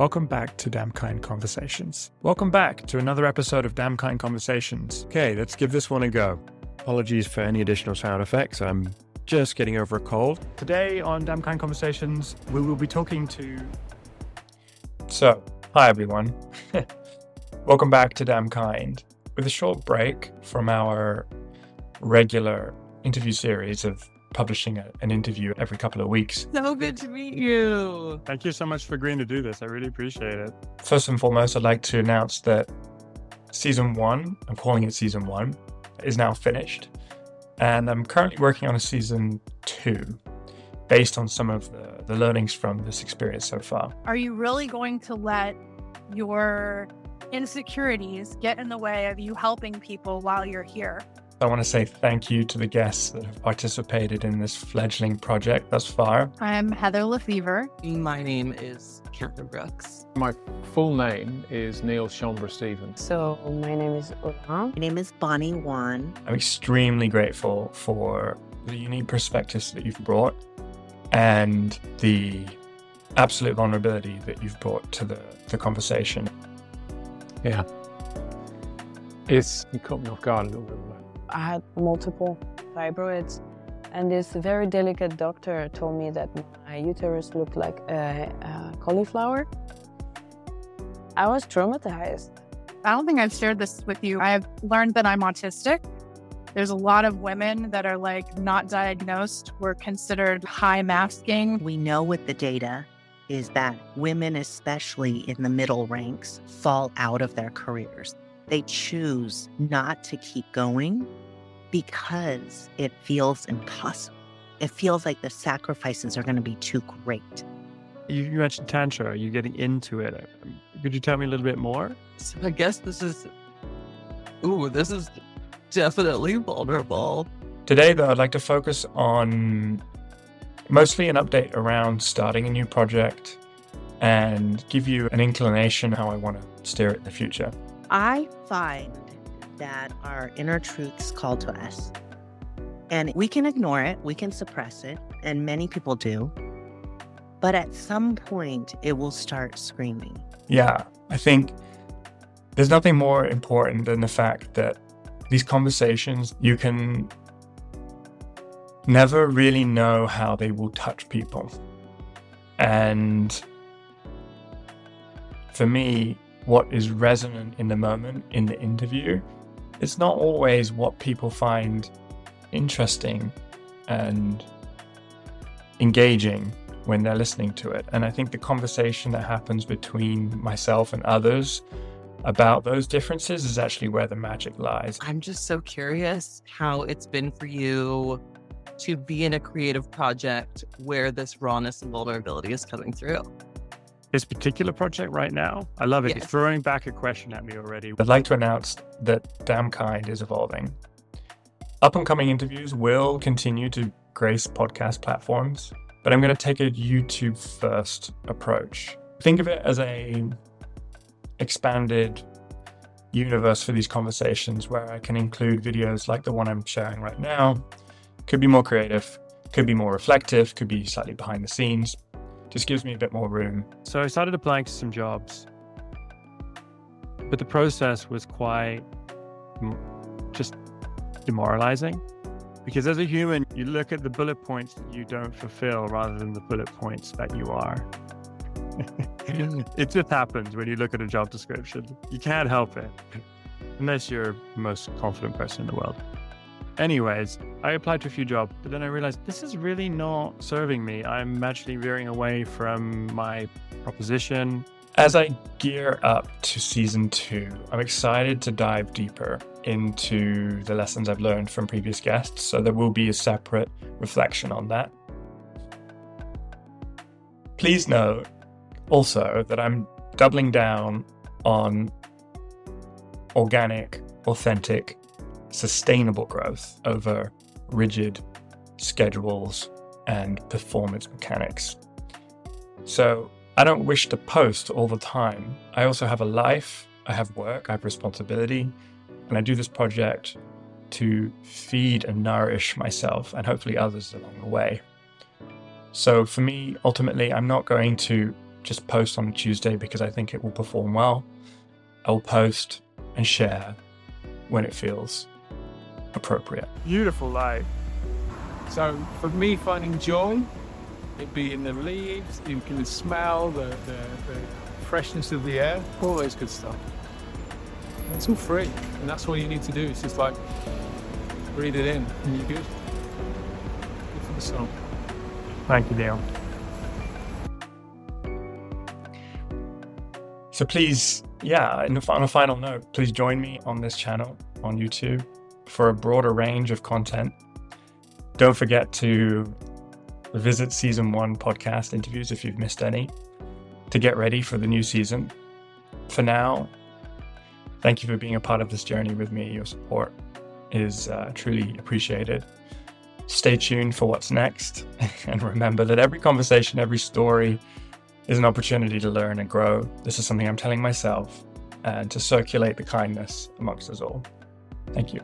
Welcome back to Dam Kind Conversations. Welcome back to another episode of Dam Kind Conversations. Okay, let's give this one a go. Apologies for any additional sound effects. I'm just getting over a cold. Today on Dam Kind Conversations, we will be talking to. So, hi everyone. Welcome back to Dam Kind. With a short break from our regular interview series of publishing a, an interview every couple of weeks. So good to meet you. Thank you so much for agreeing to do this. I really appreciate it. First and foremost, I'd like to announce that season one, I'm calling it season one, is now finished. And I'm currently working on a season two based on some of the, the learnings from this experience so far. Are you really going to let your insecurities get in the way of you helping people while you're here? I want to say thank you to the guests that have participated in this fledgling project thus far. I'm Heather Lefevre. My name is Catherine Brooks. My full name is Neil Schomburg Stevens. So, my name is Oran. My name is Bonnie Wan. I'm extremely grateful for the unique perspectives that you've brought and the absolute vulnerability that you've brought to the, the conversation. Yeah. It's, you caught me off guard a little bit. I had multiple fibroids, and this very delicate doctor told me that my uterus looked like a, a cauliflower. I was traumatized. I don't think I've shared this with you. I've learned that I'm autistic. There's a lot of women that are like not diagnosed, were considered high masking. We know with the data is that women, especially in the middle ranks, fall out of their careers. They choose not to keep going because it feels impossible. It feels like the sacrifices are going to be too great. You, you mentioned Tantra. Are you getting into it? Um, could you tell me a little bit more? So I guess this is, ooh, this is definitely vulnerable. Today, though, I'd like to focus on mostly an update around starting a new project and give you an inclination how I want to steer it in the future. I find that our inner truths call to us. And we can ignore it, we can suppress it, and many people do. But at some point, it will start screaming. Yeah, I think there's nothing more important than the fact that these conversations, you can never really know how they will touch people. And for me, what is resonant in the moment in the interview it's not always what people find interesting and engaging when they're listening to it. And I think the conversation that happens between myself and others about those differences is actually where the magic lies. I'm just so curious how it's been for you to be in a creative project where this rawness and vulnerability is coming through this particular project right now. I love it. Yes. It's throwing back a question at me already. I'd like to announce that Dam Kind is evolving. Up and coming interviews will continue to grace podcast platforms, but I'm going to take a YouTube first approach. Think of it as a expanded universe for these conversations where I can include videos like the one I'm sharing right now. Could be more creative, could be more reflective, could be slightly behind the scenes, just gives me a bit more room. So I started applying to some jobs, but the process was quite just demoralizing because as a human, you look at the bullet points that you don't fulfill rather than the bullet points that you are. it just happens when you look at a job description. You can't help it unless you're the most confident person in the world. Anyways, I applied to a few jobs, but then I realized this is really not serving me. I'm actually veering away from my proposition. As I gear up to season two, I'm excited to dive deeper into the lessons I've learned from previous guests. So there will be a separate reflection on that. Please note also that I'm doubling down on organic, authentic sustainable growth over rigid schedules and performance mechanics. So I don't wish to post all the time. I also have a life, I have work, I have responsibility, and I do this project to feed and nourish myself and hopefully others along the way. So for me, ultimately, I'm not going to just post on Tuesday because I think it will perform well. I will post and share when it feels appropriate. Beautiful life. So for me, finding joy, it'd be in the leaves, you can smell the, the, the freshness of the air, all those good stuff. It's all free, and that's all you need to do. It's just like breathe it in, and you're good. Good for the song. Thank you, Neil. So please, yeah, on a final note, please join me on this channel on YouTube for a broader range of content. Don't forget to visit season one podcast interviews if you've missed any to get ready for the new season. For now, thank you for being a part of this journey with me. Your support is uh, truly appreciated. Stay tuned for what's next. and remember that every conversation, every story is an opportunity to learn and grow. This is something I'm telling myself and to circulate the kindness amongst us all. Thank you.